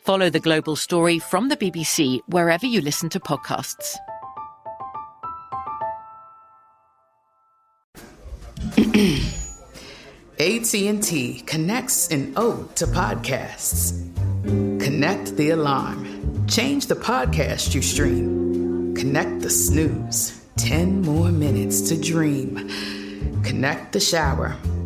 Follow the global story from the BBC wherever you listen to podcasts. AT&T connects an ode to podcasts. Connect the alarm. Change the podcast you stream. Connect the snooze. 10 more minutes to dream. Connect the shower.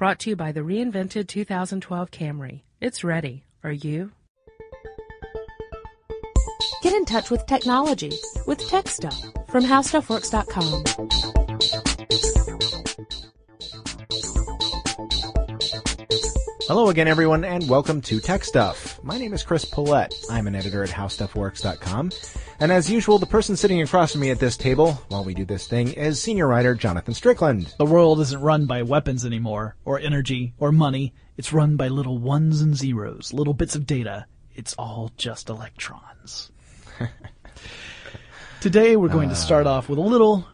Brought to you by the reinvented 2012 Camry. It's ready. Are you? Get in touch with technology with Tech Stuff from HowStuffWorks.com. Hello again, everyone, and welcome to Tech Stuff. My name is Chris Pollette. I'm an editor at HowStuffWorks.com. And as usual, the person sitting across from me at this table while we do this thing is senior writer Jonathan Strickland. The world isn't run by weapons anymore, or energy, or money. It's run by little ones and zeros, little bits of data. It's all just electrons. Today we're going to uh. start off with a little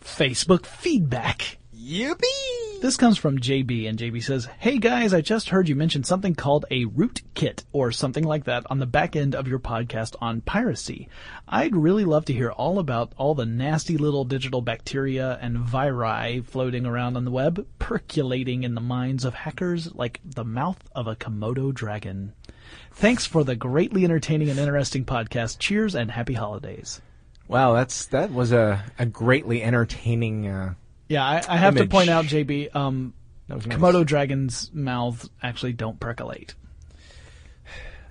Facebook feedback. Yippee! This comes from JB, and JB says, Hey guys, I just heard you mention something called a rootkit or something like that on the back end of your podcast on piracy. I'd really love to hear all about all the nasty little digital bacteria and viri floating around on the web, percolating in the minds of hackers like the mouth of a Komodo dragon. Thanks for the greatly entertaining and interesting podcast. Cheers and happy holidays. Wow, that's that was a, a greatly entertaining. Uh, Yeah, I, I have to point out, JB, um, nice. Komodo dragons' mouths actually don't percolate.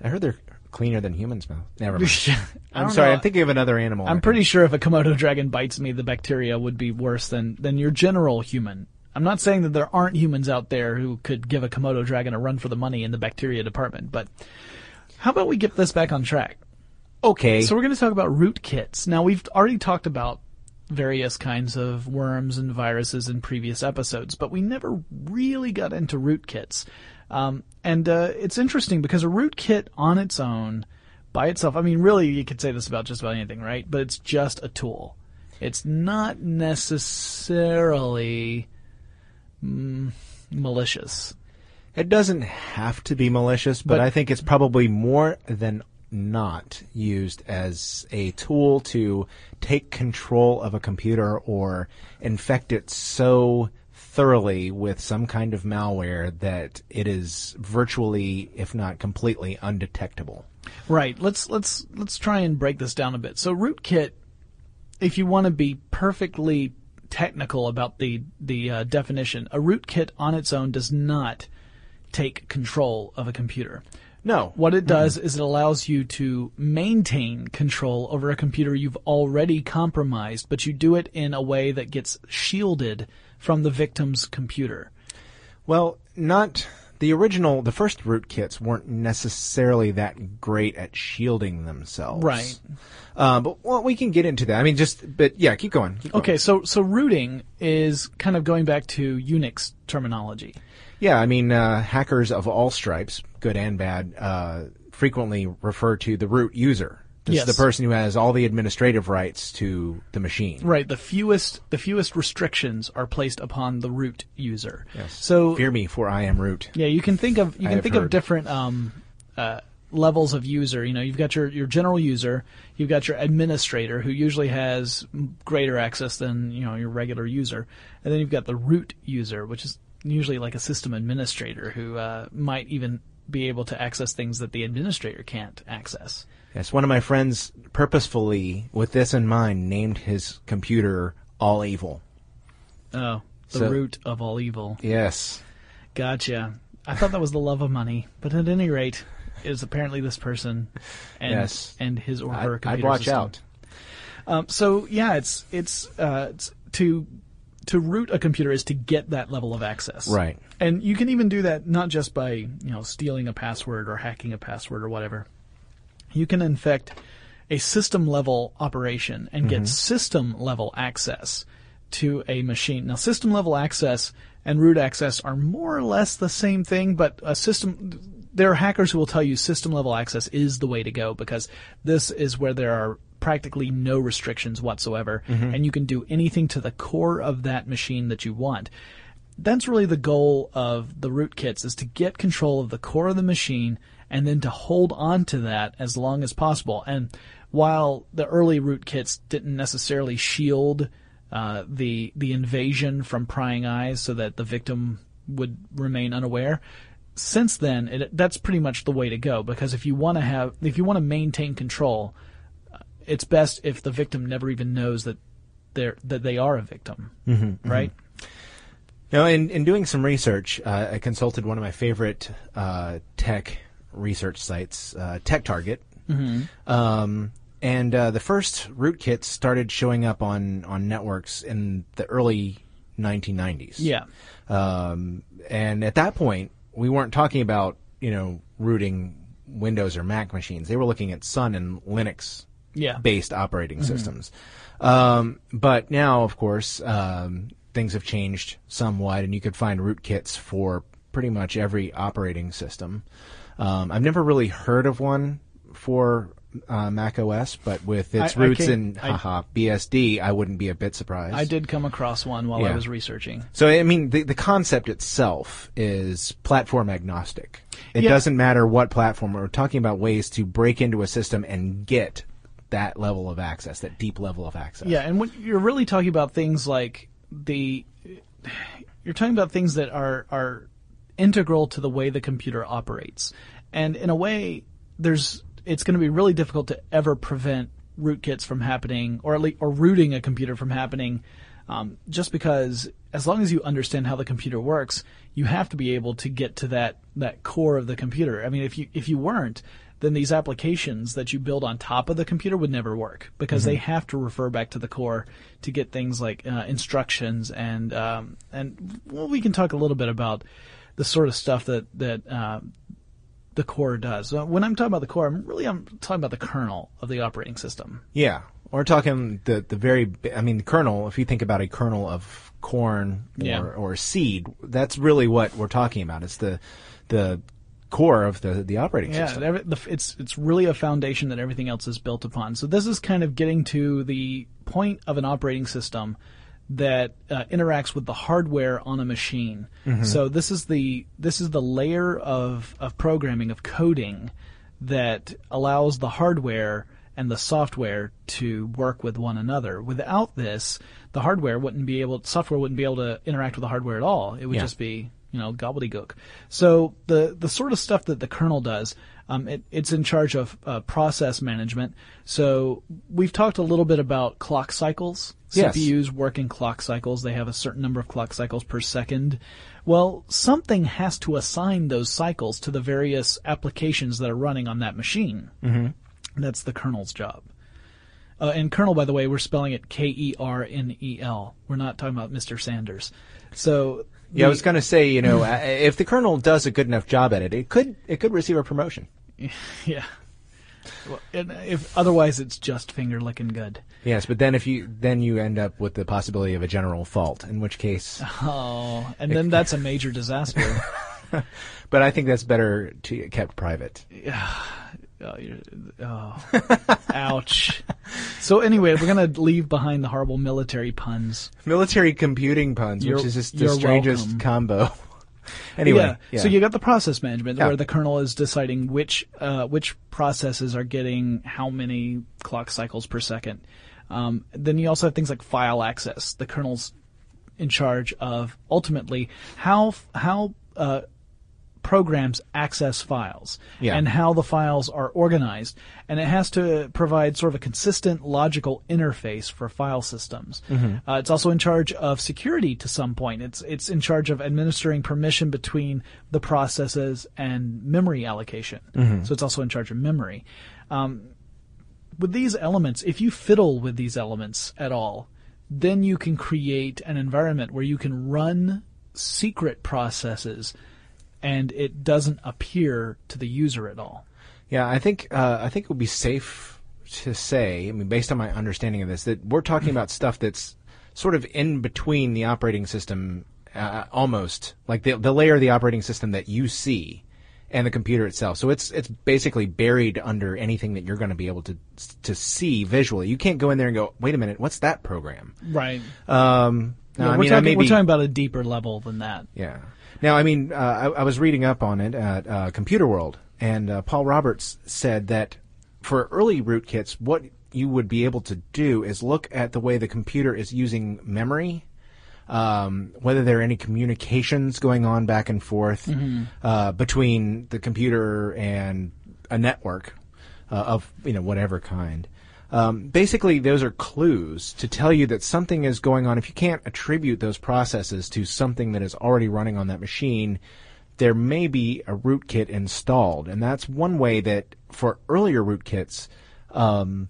I heard they're cleaner than humans' mouth. Never mind. I'm sorry. know. I'm thinking of another animal. I'm pretty sure if a Komodo dragon bites me, the bacteria would be worse than, than your general human. I'm not saying that there aren't humans out there who could give a Komodo dragon a run for the money in the bacteria department, but how about we get this back on track? Okay. So we're going to talk about rootkits. Now we've already talked about various kinds of worms and viruses in previous episodes, but we never really got into rootkits. Um, and uh, it's interesting because a rootkit on its own, by itself, I mean, really, you could say this about just about anything, right? But it's just a tool. It's not necessarily mm, malicious. It doesn't have to be malicious, but, But- I think it's probably more than not used as a tool to take control of a computer or infect it so thoroughly with some kind of malware that it is virtually, if not completely, undetectable. Right. Let's let's let's try and break this down a bit. So rootkit, if you want to be perfectly technical about the the uh, definition, a rootkit on its own does not take control of a computer. No. What it does is it allows you to maintain control over a computer you've already compromised, but you do it in a way that gets shielded from the victim's computer. Well, not the original, the first rootkits weren't necessarily that great at shielding themselves. Right. Uh, but well, we can get into that. I mean, just but yeah, keep going. Keep going. Okay, so so rooting is kind of going back to Unix terminology. Yeah, I mean, uh, hackers of all stripes, good and bad, uh, frequently refer to the root user. This Yes. is the person who has all the administrative rights to the machine. Right, the fewest the fewest restrictions are placed upon the root user. Yes. So Fear me, for I am root. Yeah, you can think of you can think heard. of different um, uh, levels of user. You know, you've got your your general user, you've got your administrator who usually has greater access than you know your regular user, and then you've got the root user, which is usually like a system administrator who uh, might even be able to access things that the administrator can't access. Yes, one of my friends purposefully, with this in mind, named his computer All Evil. Oh, the So- root of all evil. Yes. Gotcha. I thought that was the love of money, but at any rate, it is apparently this person and Yes. and his or I, her I'd watch system. out. Um, so yeah, it's it's, uh, it's to to root a computer is to get that level of access. Right. And you can even do that not just by you know stealing a password or hacking a password or whatever. You can infect a system level operation and get mm-hmm. system level access to a machine. Now, system level access and root access are more or less the same thing, but a system, there are hackers who will tell you system level access is the way to go because this is where there are practically no restrictions whatsoever and you can do anything to the core of that machine that you want. That's really the goal of the rootkits is to get control of the core of the machine and then to hold on to that as long as possible. And while the early rootkits didn't necessarily shield uh, the the invasion from prying eyes so that the victim would remain unaware, since then it, that's pretty much the way to go. Because if you want to have if you want to maintain control, it's best if the victim never even knows that they're that they are a victim, right? You know, in, in doing some research, uh, I consulted one of my favorite uh, tech research sites, uh, Tech Target. Mm-hmm. Um, and uh, the first rootkits started showing up on, on networks in the early 1990s. Yeah. Um, and at that point, we weren't talking about, you know, rooting Windows or Mac machines. They were looking at Sun and Linux Yeah. based operating systems. Um, but now, of course, um, things have changed somewhat, and you could find rootkits for pretty much every operating system. Um, I've never really heard of one for uh, Mac OS, but with its I- I roots came- in I- haha, BSD, I wouldn't be a bit surprised. I did come across one while I was researching. So I mean, the the concept itself is platform agnostic. It Yeah. doesn't matter what platform. We're talking about ways to break into a system and get that level of access, that deep level of access. Yeah, and when you're really talking about things like the, you're talking about things that are are integral to the way the computer operates, and in a way, there's it's going to be really difficult to ever prevent rootkits from happening, or at least or rooting a computer from happening, um, just because as long as you understand how the computer works, you have to be able to get to that that core of the computer. I mean, if you if you weren't, then these applications that you build on top of the computer would never work because they have to refer back to the core to get things like uh, instructions and um, and well, we can talk a little bit about the sort of stuff that that uh, the core does. So when I'm talking about the core, I'm really I'm talking about the kernel of the operating system. Yeah. We're talking the the very. I mean, the kernel. If you think about a kernel of corn or, Yeah. or seed, that's really what we're talking about. It's the the core of the the operating Yeah, system. the, it's it's really a foundation that everything else is built upon. So this is kind of getting to the point of an operating system that uh, interacts with the hardware on a machine. So this is the this is the layer of of programming of coding that allows the hardware and the software to work with one another. Without this, the hardware wouldn't be able, software wouldn't be able to interact with the hardware at all. It would Yeah. just be, you know, gobbledygook. So the the sort of stuff that the kernel does, um, it, it's in charge of uh, process management. So we've talked a little bit about clock cycles. Yes. CPUs work in clock cycles. They have a certain number of clock cycles per second. Well, something has to assign those cycles to the various applications that are running on that machine. Mm-hmm. That's the kernel's job. Uh, and kernel, by the way, we're spelling it K E R N E L. We're not talking about Mr. Sanders. So Yeah, I was going to say, you know, uh, if the kernel does a good enough job at it, it could it could receive a promotion. Yeah. Well, and if otherwise, it's just finger licking good. Yes, but then if you then you end up with the possibility of a general fault, in which case, Oh, and then that's a major disaster. but I think that's better to kept private. Oh, oh. ouch. So anyway, we're gonna leave behind the horrible military puns. Military computing puns, You're- which is just the you're strangest welcome. combo. anyway, yeah. yeah. So you got the process management Yeah. where the kernel is deciding which uh, which processes are getting how many clock cycles per second. Um, then you also have things like file access. The kernel's in charge of ultimately how how uh, programs access files Yeah. and how the files are organized, and it has to provide sort of a consistent logical interface for file systems. Uh, it's also in charge of security to some point. It's it's in charge of administering permission between the processes and memory allocation. So it's also in charge of memory. Um, with these elements, if you fiddle with these elements at all, then you can create an environment where you can run secret processes and it doesn't appear to the user at all. Yeah, I think uh, I think it would be safe to say, I mean, based on my understanding of this, that we're talking about stuff that's sort of in between the operating system, uh, almost like the the layer of the operating system that you see, and the computer itself. So it's it's basically buried under anything that you're going to be able to to see visually. You can't go in there and go, wait a minute, what's that program? Right. Um, no, Yeah, I we're, mean, talking, may we're talking about a deeper level than that. yeah. Now, I mean, uh, I, I was reading up on it at uh, Computer World, and uh, Paul Roberts said that for early rootkits, what you would be able to do is look at the way the computer is using memory, um, whether there are any communications going on back and forth uh, between the computer and a network uh, of you know whatever kind. Um, basically, those are clues to tell you that something is going on. If you can't attribute those processes to something that is already running on that machine, there may be a rootkit installed, and that's one way that for earlier rootkits, um,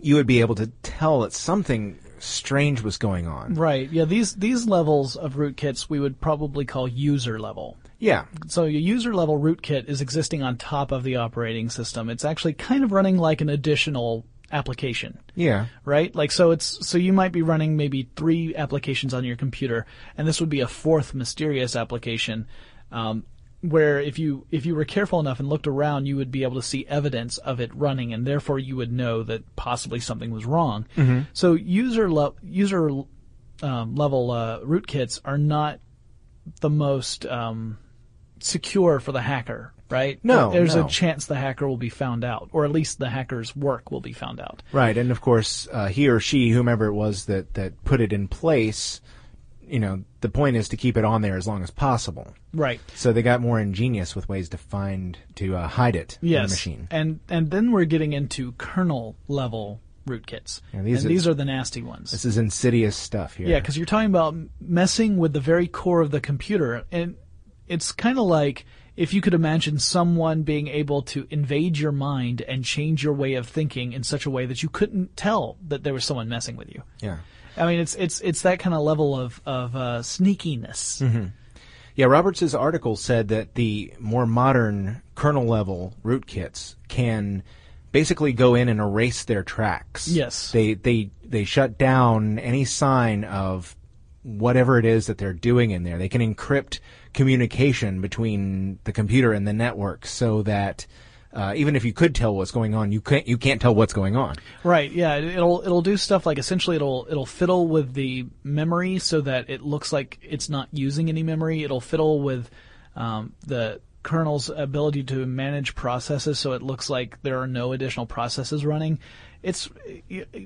you would be able to tell that something strange was going on. Right. Yeah. These these levels of rootkits we would probably call user level. Yeah, So your user level rootkit is existing on top of the operating system. It's actually kind of running like an additional application. yeah, right? Like so it's so you might be running maybe three applications on your computer, and this would be a fourth mysterious application. Um, where if you if you were careful enough and looked around, you would be able to see evidence of it running, and therefore you would know that possibly something was wrong. So user le- user um, level uh, rootkits are not the most um, secure for the hacker, right? No, there's no. a chance the hacker will be found out, or at least the hacker's work will be found out. right. And of course, uh, he or she, whomever it was that that put it in place, you know, the point is to keep it on there as long as possible. Right. So they got more ingenious with ways to find to uh, hide it in the Yes. machine. And and then we're getting into kernel level rootkits. Yeah, these and are- these are the nasty ones. This is insidious stuff here. Yeah, because you're talking about messing with the very core of the computer, and it's kind of like if you could imagine someone being able to invade your mind and change your way of thinking in such a way that you couldn't tell that there was someone messing with you. yeah. I mean, it's it's it's that kind of level of of uh, sneakiness. Mm-hmm. Yeah, Roberts' article said that the more modern kernel level rootkits can basically go in and erase their tracks. Yes. They they they shut down any sign of whatever it is that they're doing in there. They can encrypt communication between the computer and the network so that uh, even if you could tell what's going on, you can't you can't tell what's going on. Right. Yeah. it- It'll it'll do stuff like essentially it'll it'll fiddle with the memory so that it looks like it's not using any memory. It'll fiddle with um, the kernel's ability to manage processes so it looks like there are no additional processes running. It's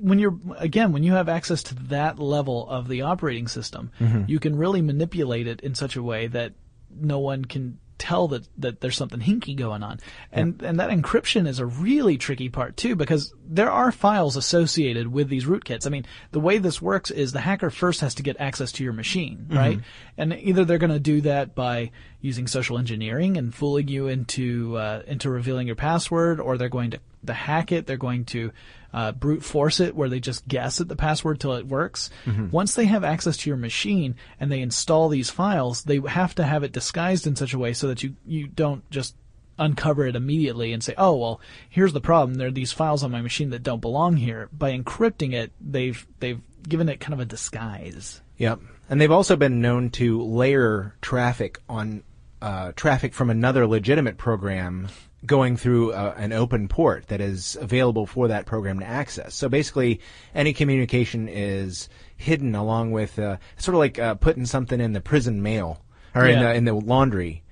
when you're again when you have access to that level of the operating system, you can really manipulate it in such a way that no one can tell that, that there's something hinky going on. And and that encryption is a really tricky part too because there are files associated with these rootkits. I mean, the way this works is the hacker first has to get access to your machine, right? And either they're going to do that by using social engineering and fooling you into uh, into revealing your password, or they're going to, to hack it. They're going to uh, brute force it, where they just guess at the password till it works. Once they have access to your machine and they install these files, they have to have it disguised in such a way so that you you don't just uncover it immediately and say, "Oh, well, here's the problem. There are these files on my machine that don't belong here." By encrypting it, they've they've given it kind of a disguise. Yep. And they've also been known to layer traffic on uh, traffic from another legitimate program going through uh, an open port that is available for that program to access. So basically, any communication is hidden along with uh, sort of like uh, putting something in the prison mail or in, the, in the laundry.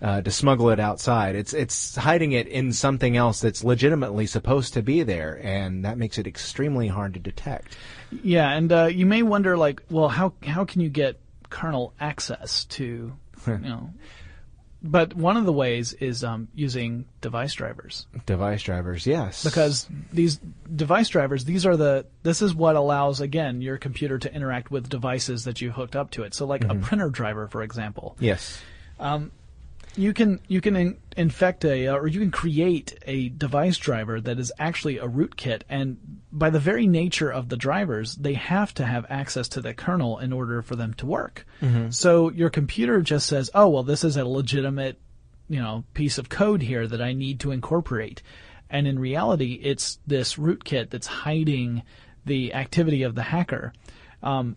Uh, to smuggle it outside, it's it's hiding it in something else that's legitimately supposed to be there, and that makes it extremely hard to detect. Yeah, and uh, you may wonder, like, well, how how can you get kernel access to, you know? But one of the ways is um, using device drivers Device drivers, yes, because these device drivers, these are the this is what allows again your computer to interact with devices that you hooked up to it. So, like a printer driver, for example, yes. You can you can in, infect a uh, or you can create a device driver that is actually a rootkit. And by the very nature of the drivers they have to have access to the kernel in order for them to work. So your computer just says oh well this is a legitimate you know piece of code here that I need to incorporate. And in reality it's this rootkit that's hiding the activity of the hacker. Um,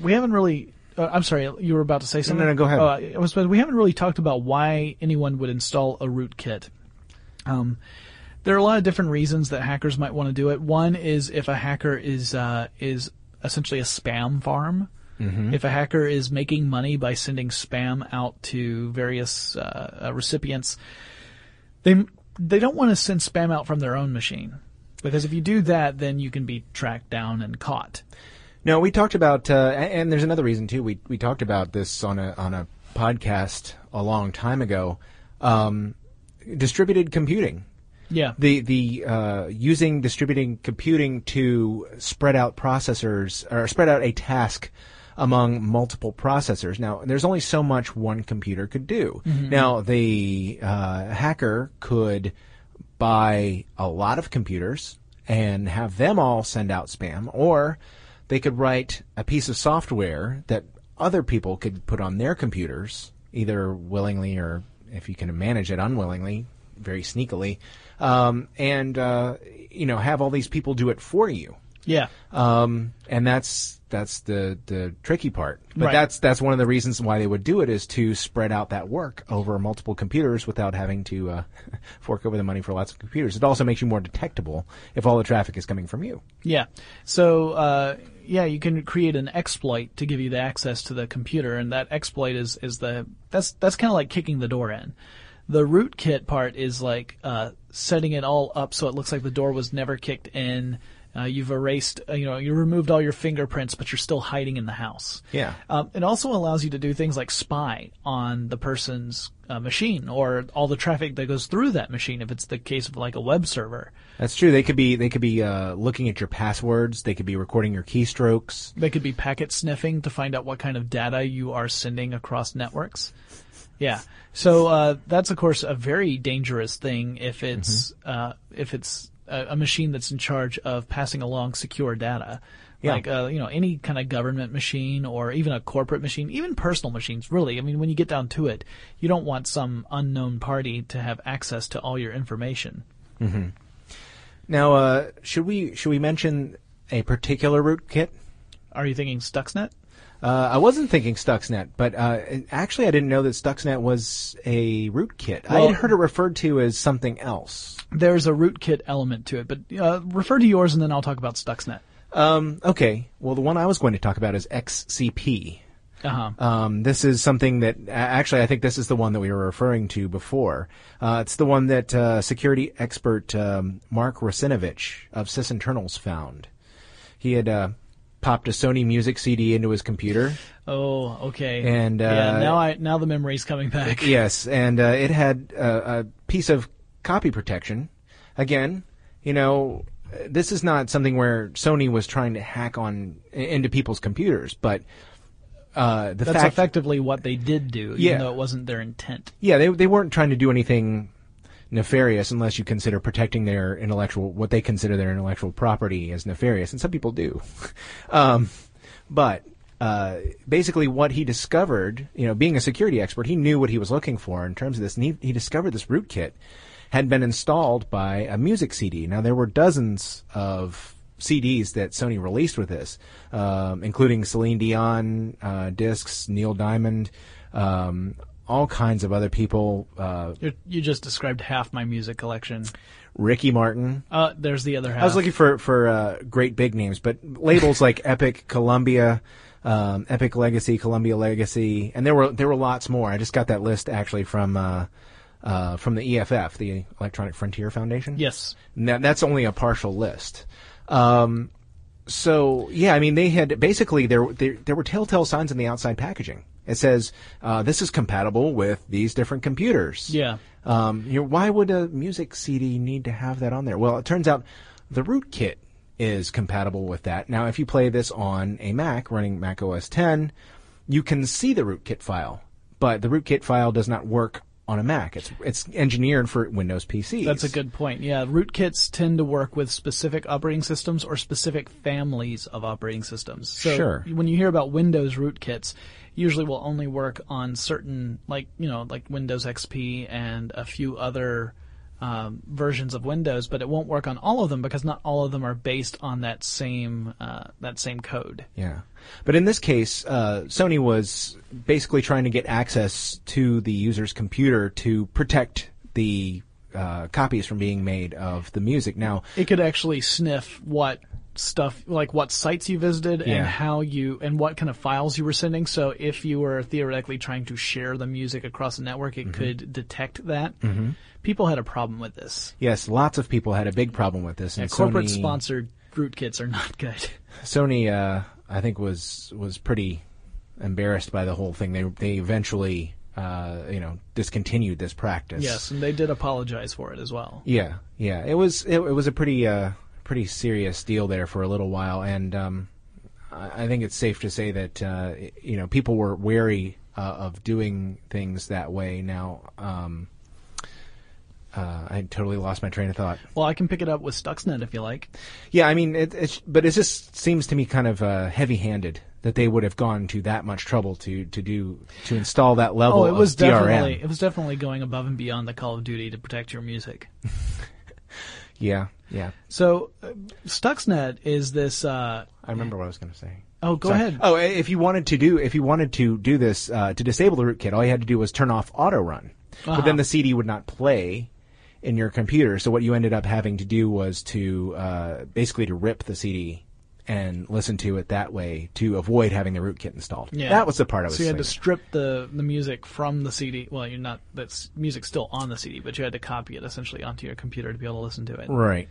we haven't really. Uh, I'm sorry, you were about to say something. no, no, go ahead. Uh, I was, we haven't really talked about why anyone would install a rootkit. Um, there are a lot of different reasons that hackers might want to do it. One is if a hacker is uh, is essentially a spam farm. If a hacker is making money by sending spam out to various uh, uh, recipients, they they don't want to send spam out from their own machine because if you do that, then you can be tracked down and caught. No, we talked about, uh, and there's another reason too. We we talked about this on a on a podcast a long time ago. Um, distributed computing, Yeah. the the uh, using distributed computing to spread out processors or spread out a task among multiple processors. Now, there's only so much one computer could do. Now, the uh, hacker could buy a lot of computers and have them all send out spam, or they could write a piece of software that other people could put on their computers, either willingly or if you can manage it unwillingly, very sneakily, um, and uh, you know have all these people do it for you. Yeah. Um, and that's that's the the tricky part. But Right. that's that's one of the reasons why they would do it is to spread out that work over multiple computers without having to uh, fork over the money for lots of computers. It also makes you more detectable if all the traffic is coming from you. Yeah. So, uh, yeah, you can create an exploit to give you the access to the computer, and that exploit is, is the, that's, that's kind of like kicking the door in. The rootkit part is like, uh, setting it all up so it looks like the door was never kicked in. Uh, you've erased, uh, you know, you removed all your fingerprints, but you're still hiding in the house. Yeah. Um, it also allows you to do things like spy on the person's uh, machine or all the traffic that goes through that machine if it's the case of like a web server. That's true. They could be they could be uh, looking at your passwords. They could be recording your keystrokes. They could be packet sniffing to find out what kind of data you are sending across networks. Yeah. So uh, that's of course a very dangerous thing if it's uh, if it's a, a machine that's in charge of passing along secure data. Yeah. Like uh, you know any kind of government machine or even a corporate machine, even personal machines. Really, I mean, when you get down to it, you don't want some unknown party to have access to all your information. Now, uh, should we should we mention a particular rootkit? Are you thinking Stuxnet? Uh, I wasn't thinking Stuxnet, but uh, actually, I didn't know that Stuxnet was a rootkit. I had heard it referred to as something else. There's a rootkit element to it, but uh, refer to yours and then I'll talk about Stuxnet. Um, okay, well, the one I was going to talk about is XCP. Uh-huh. Um, this is something that actually I think this is the one that we were referring to before. Uh, it's the one that uh, security expert um, Mark Russinovich of Sysinternals found. He had uh, popped a Sony Music CD into his computer. Oh, okay. And, yeah, uh, now I now the memory's coming back. Yes, and uh, it had uh, a piece of copy protection. Again, you know, this is not something where Sony was trying to hack on into people's computers, but uh, the That's fact, effectively what they did do, even Yeah. though it wasn't their intent. yeah, they they weren't trying to do anything nefarious unless you consider protecting their intellectual what they consider their intellectual property as nefarious, and some people do. um, but uh, basically, what he discovered, you know, being a security expert, he knew what he was looking for in terms of this, and he, he discovered this rootkit had been installed by a music CD. Now there were dozens of CDs that Sony released with this, um, including Celine Dion uh, discs, Neil Diamond, um, all kinds of other people, uh, you just described half my music collection. Ricky Martin. Uh, there's the other half. I was looking for for uh, great big names, but labels like Epic, Columbia, um, Epic Legacy, Columbia Legacy, and there were there were lots more. I just got that list actually from uh, uh, from the EFF, the Electronic Frontier Foundation. Yes. That, that's only a partial list. Um, so yeah, I mean they had basically there, there there were telltale signs in the outside packaging. It says uh, this is compatible with these different computers. Yeah. Um, you know, why would a music CD need to have that on there? Well, it turns out the rootkit is compatible with that. Now, if you play this on a Mac running Mac OS 10, you can see the rootkit file, but the rootkit file does not work on a Mac. It's it's engineered for Windows PCs. That's a good point. Yeah, rootkits tend to work with specific operating systems or specific families of operating systems. So Sure. when you hear about Windows rootkits, usually will only work on certain, like you know, like Windows XP and a few other um, versions of Windows, but it won't work on all of them because not all of them are based on that same uh, that same code. Yeah. But in this case, uh, Sony was basically trying to get access to the user's computer to protect the uh, copies from being made of the music. Now, it could actually sniff what stuff like what sites you visited Yeah. and how you and what kind of files you were sending so if you were theoretically trying to share the music across the network Mm-hmm. it could detect that people had a problem with this yes, lots of people had a big problem with this, and and corporate Sony, sponsored rootkits are not good Sony, uh, I think was was pretty embarrassed by the whole thing. They they eventually, uh, you know, discontinued this practice. yes and they did apologize for it as well Yeah, yeah. It was it, it was a pretty uh, pretty serious deal there for a little while, and um, I, I think it's safe to say that uh, you know people were wary uh, of doing things that way. Now, um, uh, I totally lost my train of thought. well i can pick it up with stuxnet if you like Yeah, I mean, it, it's but it just seems to me kind of uh, heavy-handed that they would have gone to that much trouble to to do to install that level. oh it was of DRM. it was definitely going above and beyond the call of duty to protect your music Yeah, yeah. so uh, stuxnet is this uh I remember what I was going to say. oh go Sorry. ahead Oh, if you wanted to do if you wanted to do this uh, to disable the rootkit, all you had to do was turn off auto run. But Uh-huh. then the CD would not play in your computer. So what you ended up having to do was to uh, basically to rip the CD and listen to it that way to avoid having the rootkit installed. Yeah. That was the part I was So you had to strip the the music from the CD. Well, you're not that's music still on the CD, but you had to copy it essentially onto your computer to be able to listen to it. right.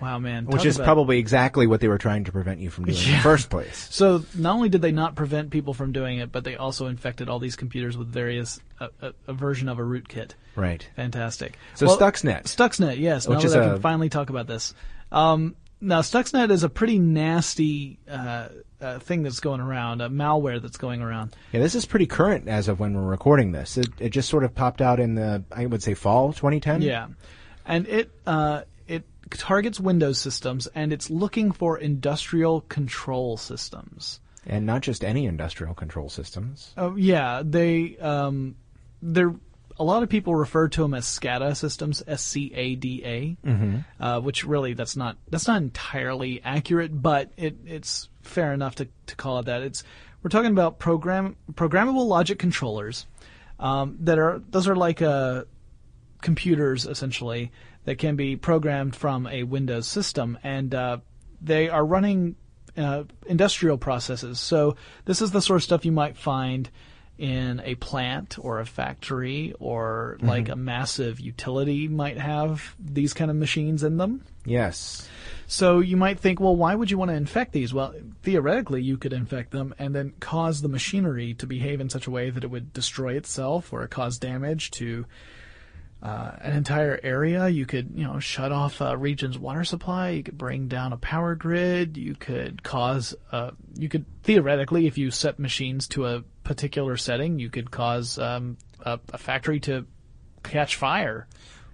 Wow, man. Which talk is about- probably exactly what they were trying to prevent you from doing in the Yeah. first place. So not only did they not prevent people from doing it, but they also infected all these computers with various a, a, a version of a rootkit. Right. Fantastic. So Stuxnet. Stuxnet, yes. Which now is that I a- can finally talk about this. Um, now, Stuxnet is a pretty nasty uh, uh, thing that's going around, a malware that's going around. Yeah, this is pretty current as of when we're recording this. It, it just sort of popped out in the, I would say, fall 2010. Yeah, and it uh, it targets Windows systems, and it's looking for industrial control systems. And not just any industrial control systems. Oh yeah, they um, they're a lot of people refer to them as SCADA systems, S C A D A, uh, which really that's not that's not entirely accurate, but it it's fair enough to to call it that. It's we're talking about program programmable logic controllers um, that are those are like uh, computers essentially that can be programmed from a Windows system, and uh, they are running uh, industrial processes. So this is the sort of stuff you might find in a plant or a factory or mm-hmm. like a massive utility might have these kind of machines in them. Yes. So you might think, well, why would you want to infect these? Well, theoretically, you could infect them and then cause the machinery to behave in such a way that it would destroy itself or cause damage to uh, an entire area. You could, you know, shut off a region's water supply. You could bring down a power grid. You could cause, uh, you could theoretically, if you set machines to a particular setting, you could cause um, a, a factory to catch fire.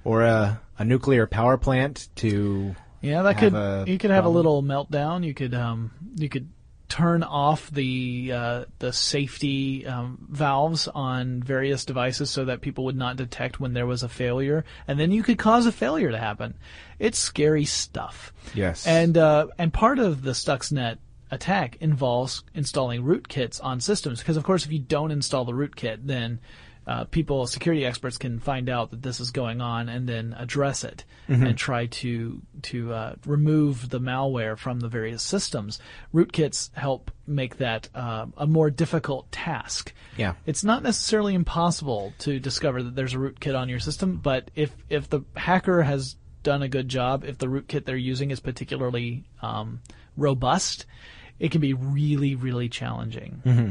Or a, a nuclear power plant to. Yeah, that could you could have a little meltdown. You could um you could turn off the uh, the safety um, valves on various devices so that people would not detect when there was a failure, and then you could cause a failure to happen. It's scary stuff. Yes. And uh, and part of the Stuxnet attack involves installing rootkits on systems because of course if you don't install the rootkit then uh, people security experts can find out that this is going on and then address it and try to to uh, remove the malware from the various systems. Rootkits help make that uh, a more difficult task. Yeah. It's not necessarily impossible to discover that there's a rootkit on your system, but if if the hacker has done a good job, if the rootkit they're using is particularly um, robust, it can be really really challenging. Mm-hmm.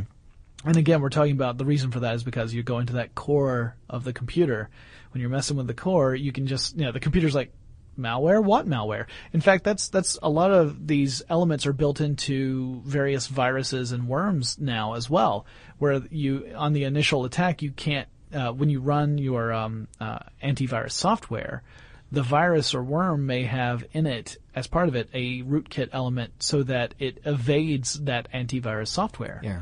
And again, we're talking about the reason for that is because you go into that core of the computer. When you're messing with the core, you can just, you know, the computer's like, malware? What malware? In fact, that's, that's a lot of these elements are built into various viruses and worms now as well, where you, on the initial attack, you can't, uh, when you run your, um, uh, antivirus software, the virus or worm may have in it, as part of it, a rootkit element so that it evades that antivirus software. Yeah.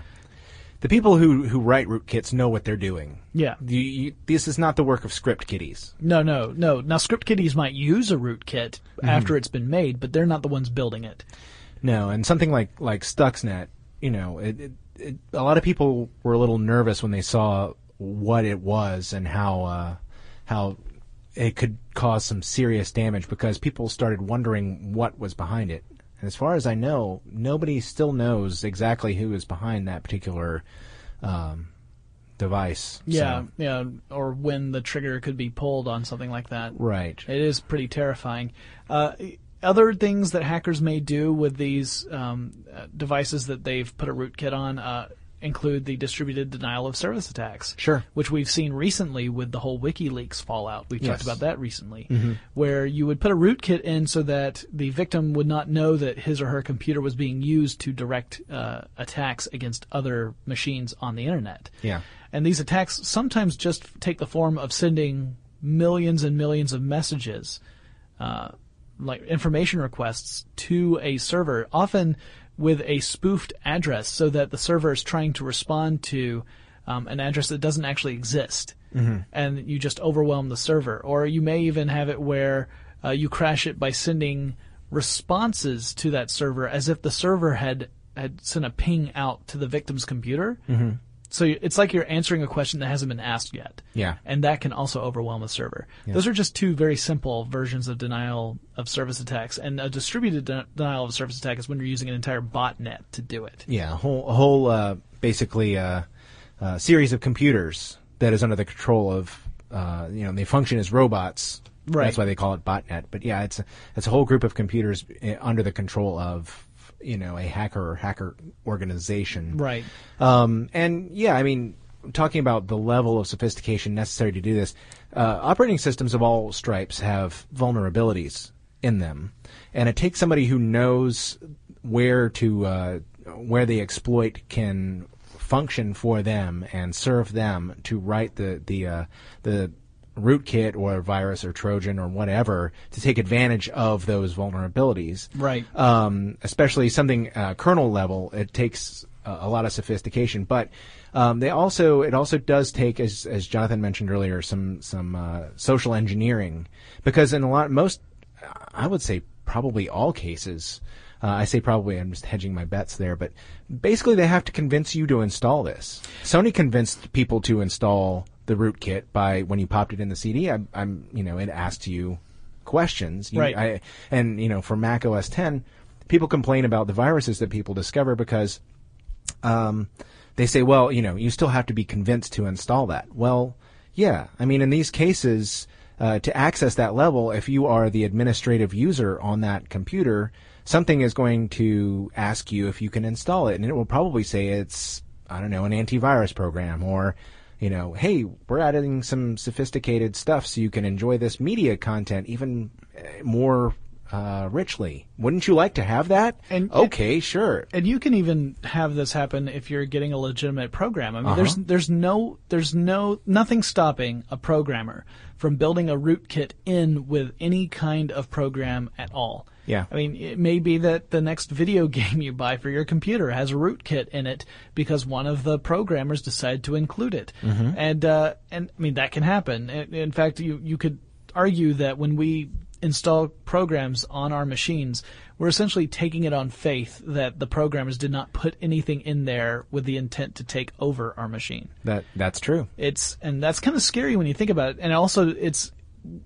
The people who, who write rootkits know what they're doing. Yeah. You, you, this is not the work of script kiddies. No, no, no. Now, script kiddies might use a rootkit after it's been made, but they're not the ones building it. No, and something like like Stuxnet, you know, it, it, it, a lot of people were a little nervous when they saw what it was and how uh, how it could cause some serious damage because people started wondering what was behind it. And as far as I know, nobody still knows exactly who is behind that particular um, device. Yeah, So- yeah, or when the trigger could be pulled on something like that. right. It is pretty terrifying. Uh, other things that hackers may do with these um, uh, devices that they've put a rootkit on uh, include the distributed denial of service attacks. Sure. Which we've seen recently with the whole WikiLeaks fallout. We've Yes. talked about that recently, where you would put a rootkit in so that the victim would not know that his or her computer was being used to direct uh, attacks against other machines on the internet. Yeah. And these attacks sometimes just take the form of sending millions and millions of messages, uh, like information requests to a server, often with a spoofed address so that the server is trying to respond to um, an address that doesn't actually exist. And you just overwhelm the server. Or you may even have it where uh, you crash it by sending responses to that server as if the server had, had sent a ping out to the victim's computer. So it's like you're answering a question that hasn't been asked yet. Yeah. And that can also overwhelm a server. Those are just two very simple versions of denial of service attacks. And a distributed de- denial of service attack is when you're using an entire botnet to do it. Yeah, a whole, a whole uh, basically uh, uh, series of computers that is under the control of, uh, you know, they function as robots. Right. That's why they call it botnet. But yeah, it's a, it's a whole group of computers uh, under the control of, you know, a hacker or hacker organization. Right. Um, and yeah, I mean, talking about the level of sophistication necessary to do this, uh, operating systems of all stripes have vulnerabilities in them, and it takes somebody who knows where to uh, where the exploit can function for them and serve them to write the the uh, the rootkit or virus or trojan or whatever to take advantage of those vulnerabilities Right. um, especially something uh, kernel level, it takes uh, a lot of sophistication. But um, they also it also does take, as as Jonathan mentioned earlier, some some uh, social engineering because in a lot most, I would say probably all cases. Uh, I say probably I'm just hedging my bets there, but basically they have to convince you to install this. Sony convinced people to install the rootkit by when you popped it in the CD. I, I'm you know it asked you questions. You, Right. I, and you know, for Mac OS 10, people complain about the viruses that people discover because um, they say, well, you know, you still have to be convinced to install that. Well, yeah. I mean, in these cases, uh, to access that level, if you are the administrative user on that computer, something is going to ask you if you can install it, and it will probably say it's, I don't know, an antivirus program or, you know, hey, we're adding some sophisticated stuff so you can enjoy this media content even uh, more uh, richly. Wouldn't you like to have that? And- okay, sure. and you can even have this happen if you're getting a legitimate program. I mean, Uh-huh. there's there's no there's no nothing stopping a programmer from building a rootkit in with any kind of program at all. Yeah. I mean, it may be that the next video game you buy for your computer has a rootkit in it because one of the programmers decided to include it, Mm-hmm. and uh, and I mean that can happen. In fact, you you could argue that when we install programs on our machines, we're essentially taking it on faith that the programmers did not put anything in there with the intent to take over our machine. That that's true. It's and that's kind of scary when you think about it. And also, it's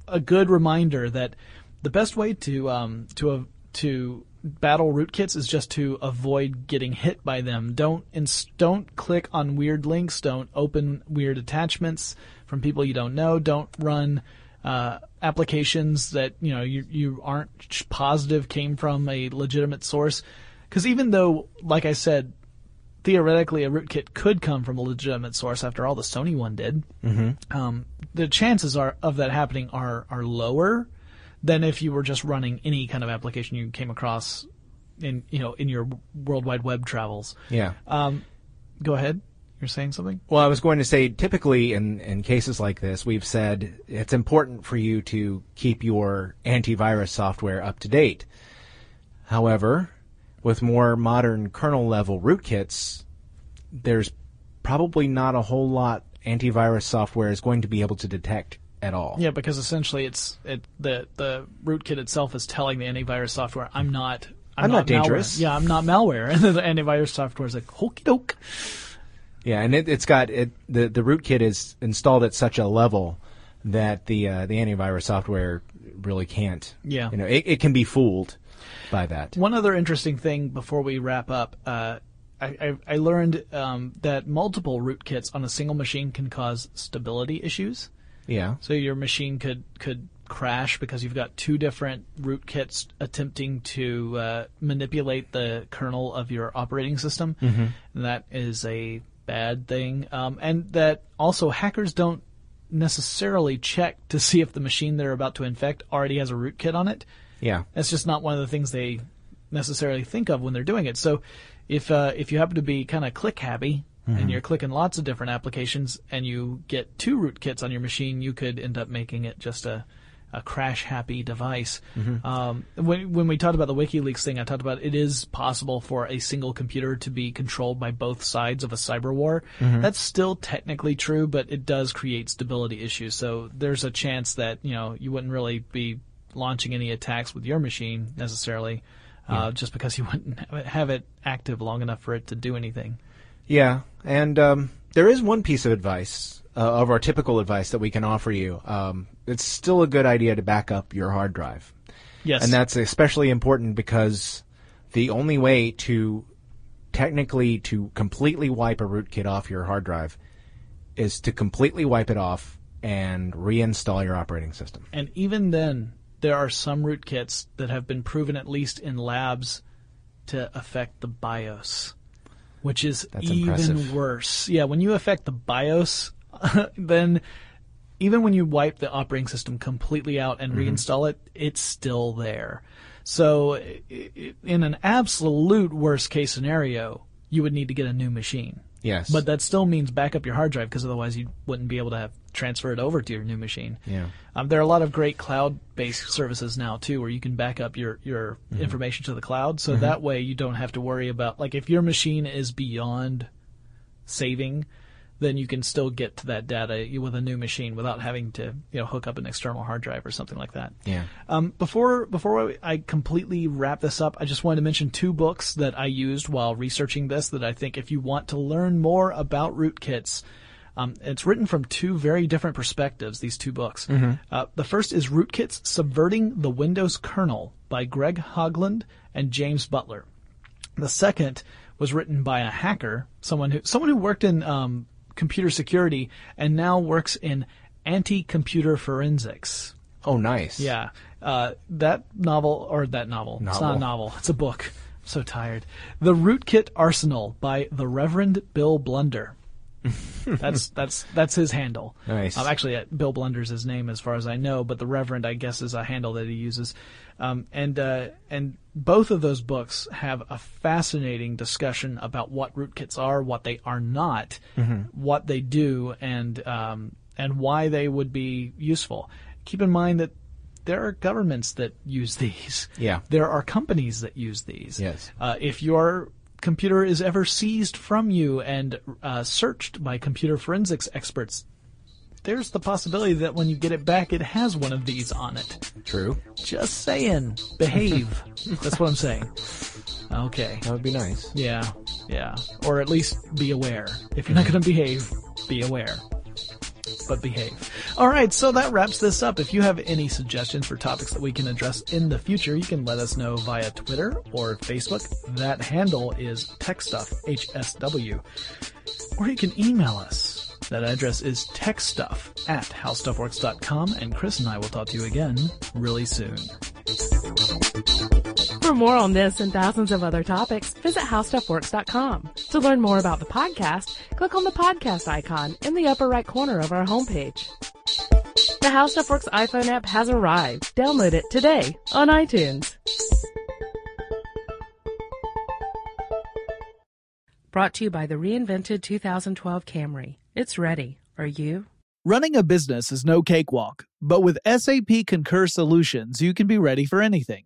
a good reminder that the best way to um, to uh, to battle rootkits is just to avoid getting hit by them. Don't ins- don't click on weird links. Don't open weird attachments from people you don't know. Don't run uh, applications that you know you you aren't positive came from a legitimate source. Because even though, like I said, theoretically a rootkit could come from a legitimate source. After all, the Sony one did. Mm-hmm. Um, the chances are of that happening are are lower than if you were just running any kind of application you came across in you know in your World Wide Web travels. Yeah. Um, go ahead. You're saying something? Well, I was going to say, typically in, in cases like this, we've said it's important for you to keep your antivirus software up to date. However, with more modern kernel level rootkits, there's probably not a whole lot antivirus software is going to be able to detect at all. Yeah, because essentially it's it the the rootkit itself is telling the antivirus software, "I'm not." I'm not malware." dangerous. Yeah, I'm not malware, and the antivirus software is like, "Hokey doke." Yeah, and it, it's got it. The the rootkit is installed at such a level that the uh, the antivirus software really can't. Yeah. You know, it, it can be fooled by that. One other interesting thing before we wrap up, uh, I, I, I learned um, that multiple rootkits on a single machine can cause stability issues. Yeah. So your machine could could crash because you've got two different rootkits attempting to uh, manipulate the kernel of your operating system. Mm-hmm. And that is a bad thing. Um, and that also hackers don't necessarily check to see if the machine they're about to infect already has a rootkit on it. Yeah. That's just not one of the things they necessarily think of when they're doing it. So if uh, if you happen to be kind of click happy and you're clicking lots of different applications and you get two rootkits on your machine, you could end up making it just a a crash happy device. Um, when when we talked about the WikiLeaks thing, I talked about it is possible for a single computer to be controlled by both sides of a cyber war. That's still technically true, but it does create stability issues. So there's a chance that you know you wouldn't really be launching any attacks with your machine necessarily, uh, just because you wouldn't have it active long enough for it to do anything. Yeah, and um, there is one piece of advice uh, of our typical advice that we can offer you. Um, it's still a good idea to back up your hard drive, Yes, and that's especially important because the only way to technically to completely wipe a rootkit off your hard drive is to completely wipe it off and reinstall your operating system. And even then, there are some rootkits that have been proven, at least in labs, to affect the BIOS, which is That's even impressive. worse. Yeah, when you affect the BIOS, then even when you wipe the operating system completely out and Mm-hmm. reinstall it, it's still there. So, in an absolute worst case scenario, you would need to get a new machine. Yes, But that still means back up your hard drive because otherwise you wouldn't be able to have transfer it over to your new machine. Yeah. Um, there are a lot of great cloud-based services now too, where you can back up your your information to the cloud, so that way you don't have to worry about like if your machine is beyond saving, then you can still get to that data with a new machine without having to you know hook up an external hard drive or something like that. yeah. Um, before before I completely wrap this up, I just wanted to mention two books that I used while researching this. That I think if you want to learn more about rootkits, Um, it's written from two very different perspectives, these two books. Uh, the first is Rootkit's Subverting the Windows Kernel by Greg Hoglund and James Butler. The second was written by a hacker, someone who someone who worked in um, computer security and now works in anti-computer forensics. Oh, nice. Yeah, uh, that novel or that novel. It's not a novel. It's a book. I'm so tired. The Rootkit Arsenal by the Reverend Bill Blunden. that's that's that's his handle. Nice. Um, actually, uh, Bill Blunden's his name, as far as I know, but the Reverend, I guess, is a handle that he uses. Um, and uh, and both of those books have a fascinating discussion about what rootkits are, what they are not, what they do, and um, and why they would be useful. Keep in mind that there are governments that use these. Yeah. There are companies that use these. Yes. Uh, if your computer is ever seized from you and uh, searched by computer forensics experts, there's the possibility that when you get it back, it has one of these on it. True. Just saying. Behave. That's what I'm saying. Okay. That would be nice. Yeah. Yeah. Or at least be aware. If you're not going to behave, be aware. But behave. All right, so that wraps this up. If you have any suggestions for topics that we can address in the future, you can let us know via Twitter or Facebook. That handle is TechStuff, HSW. Or you can email us. That address is techstuff at howstuffworks.com, and Chris and I will talk to you again really soon. For more on this and thousands of other topics, visit howstuffworks.com. To learn more about the podcast, click on the podcast icon in the upper right corner of our homepage. The How Stuff Works iPhone app has arrived. Download it today on iTunes. Brought to you by the reinvented 2012 Camry. It's ready. Are you? Running a business is no cakewalk, but with SAP Concur Solutions, you can be ready for anything.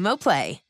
Xumo Play.